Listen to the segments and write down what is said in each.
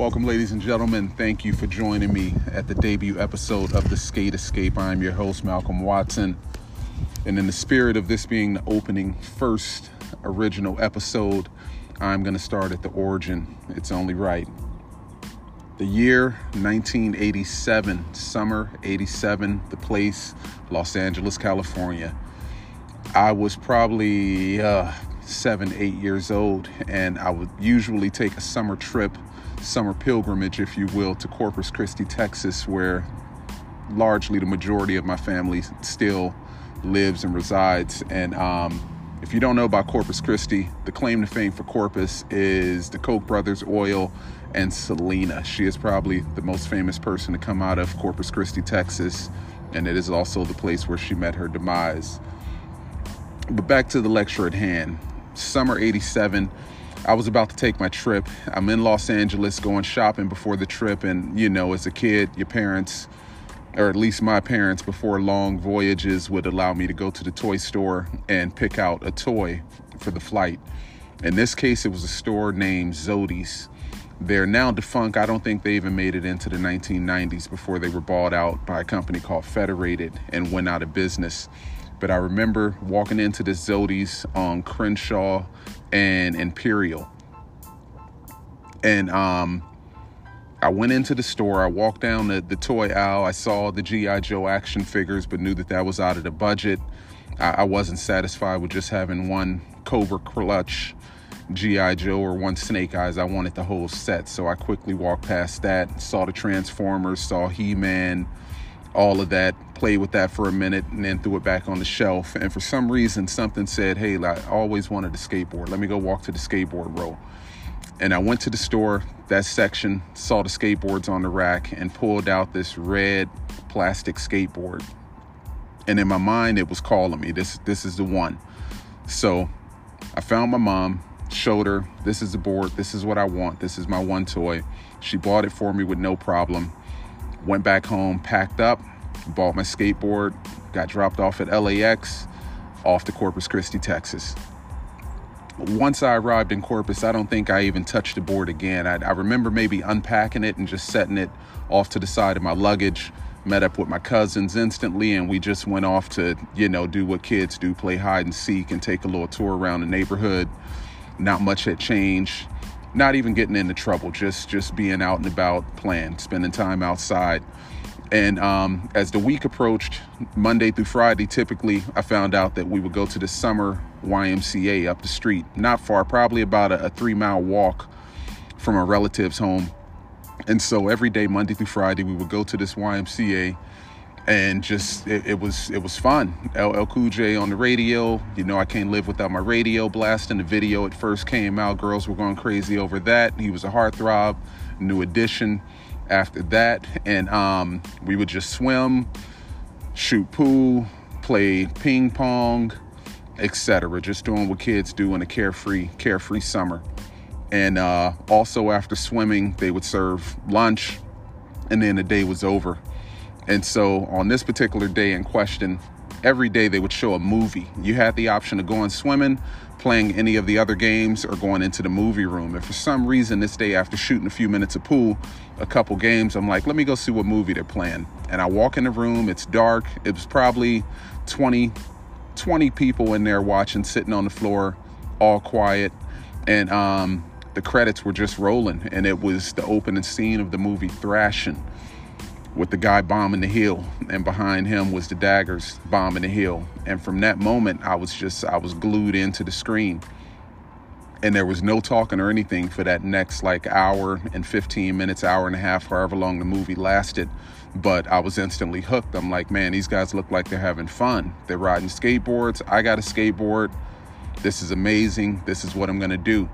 Welcome, ladies and gentlemen. Thank you for joining me at the debut episode of The Skate Escape. I'm your host, Malcolm Watson. And in the spirit of this being the opening first original episode, I'm going to start at the origin. It's only right. The year 1987, summer 87, the place, Los Angeles, California. I was probably uh, seven, eight years old, and I would usually take a summer trip summer pilgrimage, if you will, to Corpus Christi, Texas, where largely the majority of my family still lives and resides. And um, if you don't know about Corpus Christi, the claim to fame for Corpus is the Koch brothers, oil, and Selena. She is probably the most famous person to come out of Corpus Christi, Texas, and it is also the place where she met her demise. But back to the lecture at hand. Summer 87 I was about to take my trip. I'm in Los Angeles going shopping before the trip. And, you know, as a kid, your parents, or at least my parents, before long voyages, would allow me to go to the toy store and pick out a toy for the flight. In this case, it was a store named Zody's. They're now defunct. I don't think they even made it into the 1990s before they were bought out by a company called Federated and went out of business. But I remember walking into the Zody's on Crenshaw and Imperial. And um, I went into the store. I walked down the, the toy aisle. I saw the G.I. Joe action figures, but knew that that was out of the budget. I, I wasn't satisfied with just having one Cobra Clutch G.I. Joe or one Snake Eyes. I wanted the whole set. So I quickly walked past that, saw the Transformers, saw He Man, all of that, played with that for a minute, and then threw it back on the shelf. And for some reason, something said, Hey, I always wanted a skateboard. Let me go walk to the skateboard row. And I went to the store, that section, saw the skateboards on the rack, and pulled out this red plastic skateboard. And in my mind, it was calling me. This, this is the one. So I found my mom, showed her, This is the board. This is what I want. This is my one toy. She bought it for me with no problem went back home, packed up, bought my skateboard, got dropped off at LAX, off to Corpus Christi, Texas. Once I arrived in Corpus, I don't think I even touched the board again. I, I remember maybe unpacking it and just setting it off to the side of my luggage. Met up with my cousins instantly, and we just went off to, you know, do what kids do play hide and seek and take a little tour around the neighborhood. Not much had changed not even getting into trouble, just just being out and about, playing, spending time outside. And um, as the week approached, Monday through Friday, typically I found out that we would go to the summer YMCA up the street, not far, probably about a, a three mile walk from a relative's home. And so every day, Monday through Friday, we would go to this YMCA and just it, it, was it was fun. LL Cool J on the radio. You know I can't live without my radio blasting. The video it first came out, girls were going crazy over that. He was a heartthrob. New edition after that, and um, we would just swim, shoot pool, play ping pong, etc. Just doing what kids do in a carefree carefree summer. And uh, also after swimming, they would serve lunch, and then the day was over and so on this particular day in question, every day they would show a movie. You had the option of going swimming, playing any of the other games, or going into the movie room. And for some reason, this day after shooting a few minutes of pool, a couple games, I'm like, let me go see what movie they're playing. And I walk in the room, it's dark. It was probably 20, 20 people in there watching, sitting on the floor, all quiet. And um, the credits were just rolling, and it was the opening scene of the movie Thrashing with the guy bombing the hill and behind him was the daggers bombing the hill. And from that moment i was just i was glued into the screen. And there was no talking or anything for that next like hour and 15 minutes hour and a half however long the movie lasted. But i was instantly hooked. I'm like man these guys look like they're having fun. They're riding skateboards. I got a skateboard. This is amazing. This is what i'm going to do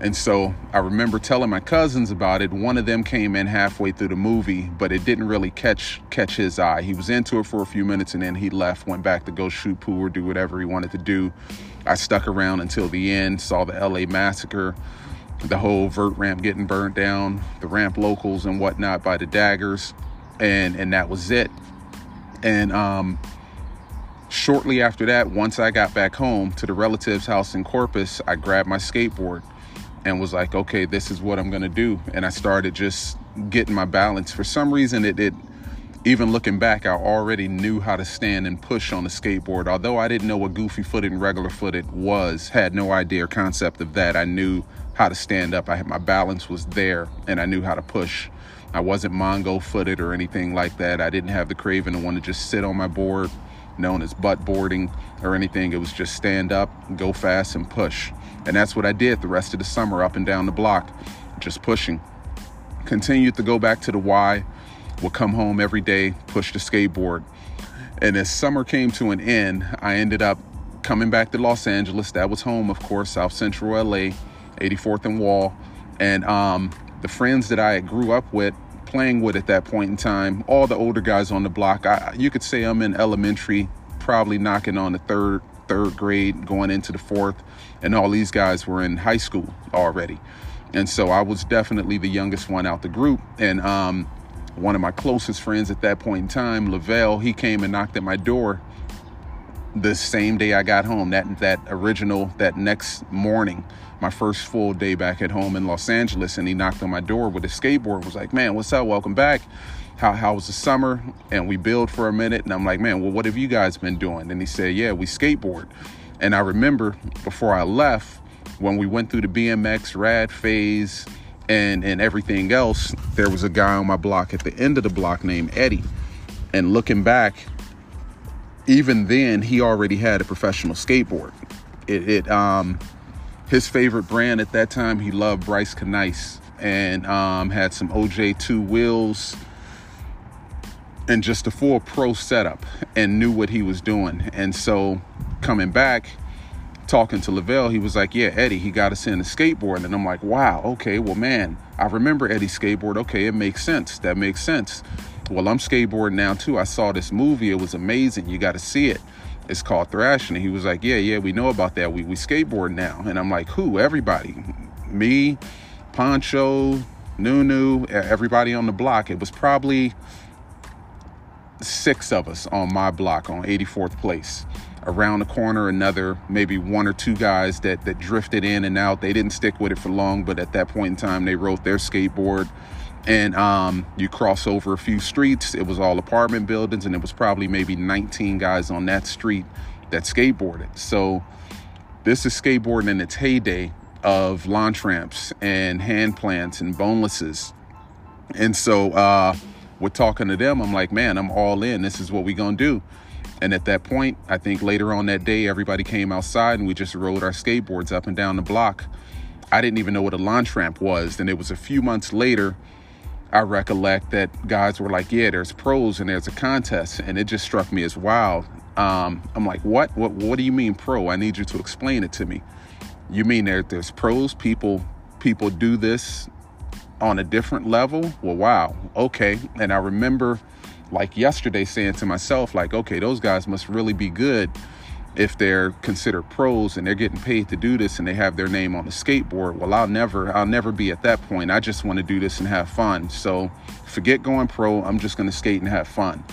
and so I remember telling my cousins about it. One of them came in halfway through the movie, but it didn't really catch catch his eye. He was into it for a few minutes and then he left, went back to go shoot pool or do whatever he wanted to do. I stuck around until the end, saw the LA massacre, the whole vert ramp getting burned down, the ramp locals and whatnot by the daggers, and and that was it. And um shortly after that, once I got back home to the relative's house in Corpus, I grabbed my skateboard and was like, okay, this is what I'm gonna do. And I started just getting my balance. For some reason, it, it even looking back, I already knew how to stand and push on the skateboard. Although I didn't know what goofy footed and regular footed was, had no idea or concept of that. I knew how to stand up. I had my balance was there and I knew how to push. I wasn't Mongo footed or anything like that. I didn't have the craving to want to just sit on my board, known as butt boarding or anything. It was just stand up, go fast, and push. And that's what I did the rest of the summer up and down the block, just pushing. Continued to go back to the Y, would come home every day, push the skateboard. And as summer came to an end, I ended up coming back to Los Angeles. That was home, of course, South Central LA, 84th and Wall. And um, the friends that I grew up with, playing with at that point in time, all the older guys on the block, I, you could say I'm in elementary, probably knocking on the third, third grade, going into the fourth. And all these guys were in high school already. And so I was definitely the youngest one out the group. And um, one of my closest friends at that point in time, Lavelle, he came and knocked at my door the same day I got home. That that original that next morning, my first full day back at home in Los Angeles, and he knocked on my door with a skateboard. Was like, "Man, what's up? Welcome back. How how was the summer?" And we build for a minute, and I'm like, "Man, well, what have you guys been doing?" And he said, "Yeah, we skateboard." And I remember before I left, when we went through the BMX rad phase and and everything else, there was a guy on my block at the end of the block named Eddie. And looking back, even then he already had a professional skateboard. It, it um his favorite brand at that time he loved Bryce Kanights and um, had some OJ2 wheels and just a full pro setup and knew what he was doing. And so coming back, talking to Lavelle, he was like, Yeah, Eddie, he got us in a skateboard. And I'm like, Wow, okay, well, man, I remember Eddie's skateboard. Okay, it makes sense. That makes sense. Well, I'm skateboarding now too. I saw this movie, it was amazing. You got to see it. It's called Thrashing. And he was like, Yeah, yeah, we know about that. We, we skateboard now. And I'm like, Who? Everybody. Me, Poncho, Nunu, everybody on the block. It was probably six of us on my block on 84th place. Around the corner another maybe one or two guys that that drifted in and out. They didn't stick with it for long but at that point in time they rode their skateboard. And um, you cross over a few streets. It was all apartment buildings and it was probably maybe 19 guys on that street that skateboarded. So this is skateboarding in its heyday of launch ramps and hand plants and bonelesses. And so uh, with talking to them i'm like man i'm all in this is what we gonna do and at that point, I think later on that day, everybody came outside and we just rode our skateboards up and down the block. I didn't even know what a launch ramp was. And it was a few months later, I recollect that guys were like, yeah, there's pros and there's a contest. And it just struck me as wild. Um, I'm like, what? what? What do you mean pro? I need you to explain it to me. You mean there, there's pros? People, people do this on a different level? Well, wow. Okay. And I remember like yesterday saying to myself like okay those guys must really be good if they're considered pros and they're getting paid to do this and they have their name on the skateboard well i'll never i'll never be at that point i just want to do this and have fun so forget going pro i'm just going to skate and have fun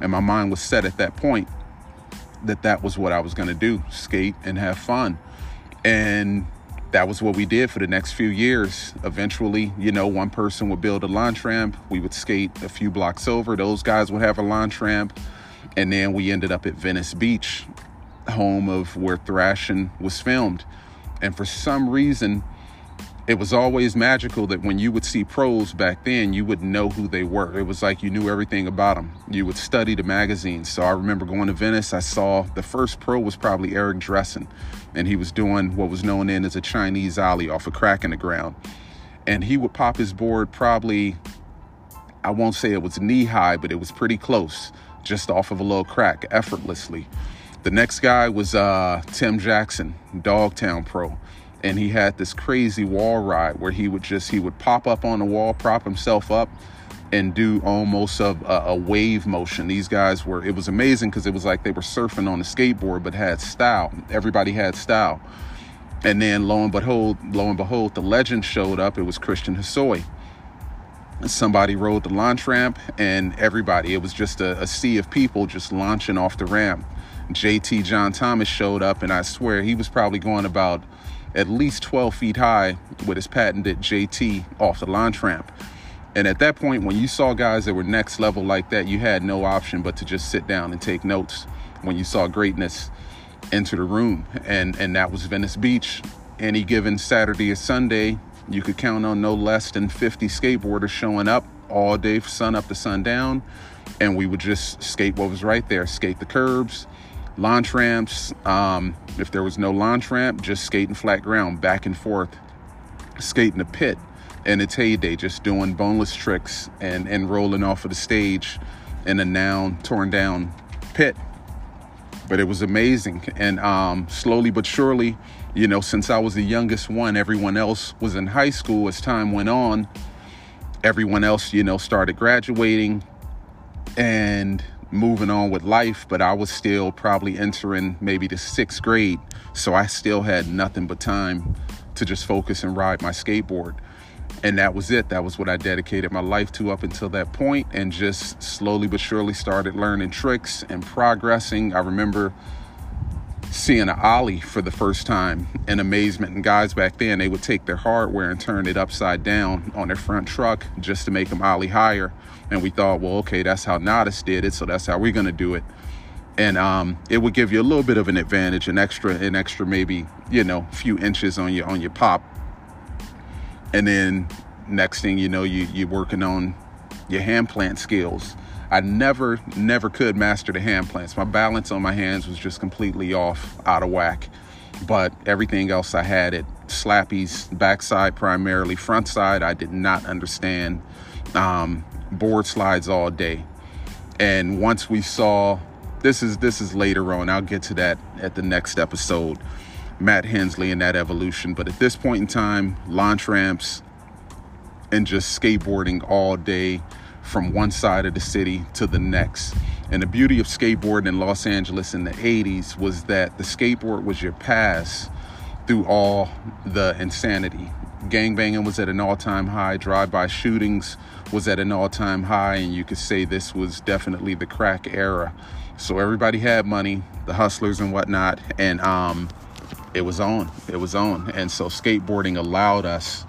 and my mind was set at that point that that was what i was going to do skate and have fun and that was what we did for the next few years. Eventually, you know, one person would build a launch ramp. We would skate a few blocks over. Those guys would have a launch ramp. And then we ended up at Venice Beach, home of where Thrashing was filmed. And for some reason, it was always magical that when you would see pros back then, you would know who they were. It was like you knew everything about them. You would study the magazines. So I remember going to Venice. I saw the first pro was probably Eric Dressen, and he was doing what was known then as a Chinese ollie off a crack in the ground. And he would pop his board probably, I won't say it was knee high, but it was pretty close, just off of a little crack, effortlessly. The next guy was uh, Tim Jackson, Dogtown Pro and he had this crazy wall ride where he would just he would pop up on the wall prop himself up and do almost a, a wave motion. These guys were it was amazing because it was like they were surfing on a skateboard but had style. Everybody had style. And then lo and behold lo and behold the legend showed up. It was christian hosoi somebody rode the launch ramp and everybody it was just a, a sea of people just launching off the ramp. Jt john thomas showed up and i swear he was probably going about at least 12 feet high with his patented JT off the launch ramp. And at that point, when you saw guys that were next level like that, you had no option but to just sit down and take notes when you saw greatness enter the room. And, and that was Venice Beach. Any given Saturday or Sunday, you could count on no less than 50 skateboarders showing up all day, sun up to sundown. And we would just skate what was right there, skate the curbs, launch ramps. Um, if there was no launch ramp, just skating flat ground, back and forth, skating the pit in its heyday, just doing boneless tricks and, and rolling off of the stage in a now torn down pit. But it was amazing. And um, slowly but surely, you know, since I was the youngest one, everyone else was in high school as time went on. Everyone else, you know, started graduating and moving on with life, but I was still probably entering maybe the sixth grade. So I still had nothing but time to just focus and ride my skateboard. And that was it. That was what i dedicated my life to up until that point and just slowly but surely started learning tricks and progressing. I remember seeing an ollie for the first time in amazement. And guys back then they would take their hardware and turn it upside down on their front truck just to make them ollie higher. And we thought well okay that's how Natas did it so that's how we're to do it. And um, it would give you a little bit of an advantage an extra an extra maybe you know few inches on your on your pop. And then next thing you know you you're working on your hand plant skills i never never could master the hand plants. My balance on my hands was just completely off out of whack. But everything else i had it slappies backside primarily front side i did not understand. Um, board slides all day. And once we saw this is this is later on i'll get to that at the next episode. Matt Hensley and that evolution. But at this point in time, launch ramps and just skateboarding all day from one side of the city to the next. And the beauty of skateboarding in Los Angeles in the 80s was that the skateboard was your pass through all the insanity. Gangbanging was at an all time high, drive by shootings was at an all time high, and you could say this was definitely the crack era. So everybody had money, the hustlers and whatnot, and um, it was on. It was on. And so skateboarding allowed us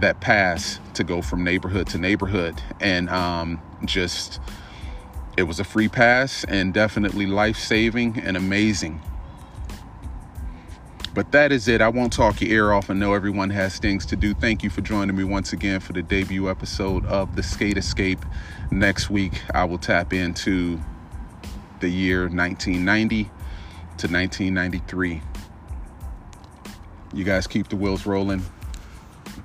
that pass to go from neighborhood to neighborhood. And um, just, it was a free pass and definitely life saving and amazing. But that is it. I won't talk your ear off. I know everyone has things to do. Thank you for joining me once again for the debut episode of The Skate Escape. Next week, I will tap into the year 1990 to 1993. You guys keep the wheels rolling.